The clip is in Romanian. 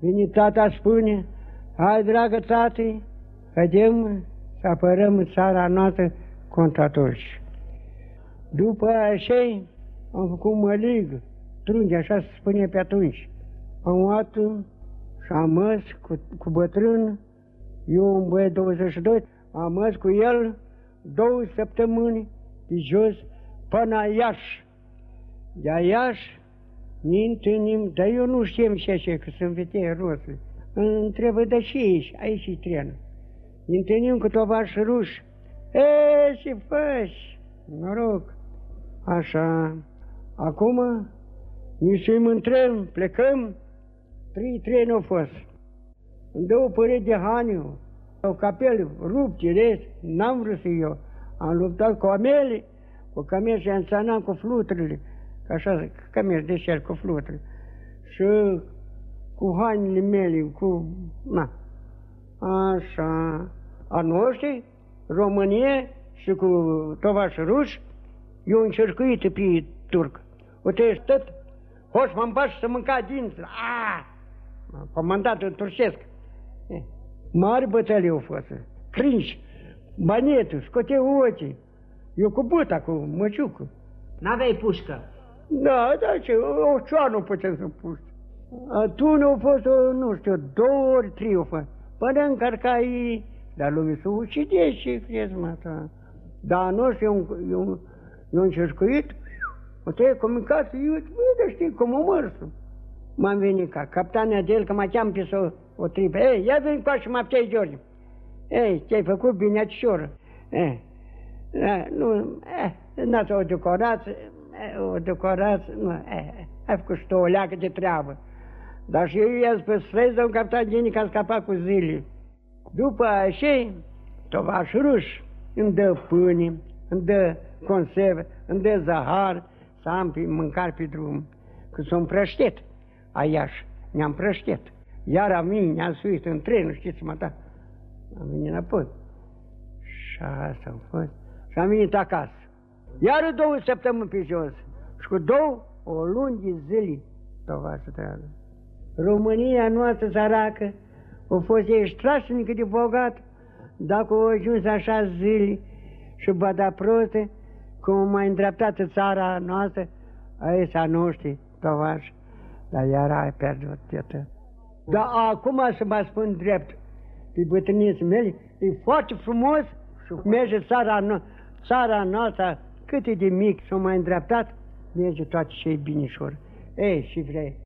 Vine tata spune, hai dragă tati, vedem să apărăm țara noastră contra toți. După așa am făcut mălig, trunchi, așa se spune pe atunci. Am luat și am mers cu, cu bătrân, eu un băiat 22, am mers cu el două săptămâni pe jos până la Iași. De Iași ne întâlnim, dar eu nu știu ce ce, că sunt veteri roți. Întrebă, de ce ești? Aici e trenul. Ne întâlnim cu tovași ruși. E, ce faci? Noroc. Așa. Acum, nici să-i mântrăm, plecăm. Trei treni au fost. Îmi dă o părere de haniu, o capelă rupte, rest, n-am vrut să eu. Am luptat cu amele, cu camel și am cu fluturile, ca așa, camel de cer cu fluturile. Și cu hainele mele, cu... Na. Așa. A noștri, România și cu tovași ruși, eu încercuit pe turc. Uite, tot, hoți mă împași să mânca dinți. A, comandatul turcesc. Mari bătălii au fost. Crinși, banetul, scote ochii. Eu cu buta, cu măciucul. N-aveai pușcă? Da, da, ce, o cioană putem să puși. Atunci au fost, nu știu, două ori, trei au fost. Până încărcai, dar lumea s-a ucide și crezi, mă, ta. Dar nu știu, eu, eu, eu încercuit, o te comunicat, eu, uite, știi, cum o mărsul. M-am venit ca capitania de el, că mă cheam pe să o tripă. Ei, ia veni cu așa, mă George. Ei, ce-ai făcut bine, atișoră. Ei, nu, eh, n-ați o decorație, o decorație, nu, eh, ai făcut și tu o leacă de treabă. Dar și eu i-am spus, frezi, domn capitan Gini, că a scăpat cu zile. După așa, tovaș ruș îmi dă pâine, îmi dă conserve, îmi dă zahar, să am pe mâncare pe drum. Că sunt prăștet, aiași, ne-am prăștet. Iar am venit, ne-am suit în tren, știți mă, da? Am venit înapoi. Și asta a fost. Și am venit acasă. Iar două săptămâni pe jos. Și cu două, o luni de zile, tovașă dragă. România noastră săracă a fost extrașnică de bogat, dacă au ajuns așa zile și bada proste, cum mai îndreptat țara noastră, aici a noștri, tovaș, dar iar ai pierdut de Dar acum să mă spun drept, pe bătrâniții mele, e foarte frumos și merge țara, no țara noastră, cât e de mic și mai îndreptat, merge toate ce e binișor. Ei, și vrei.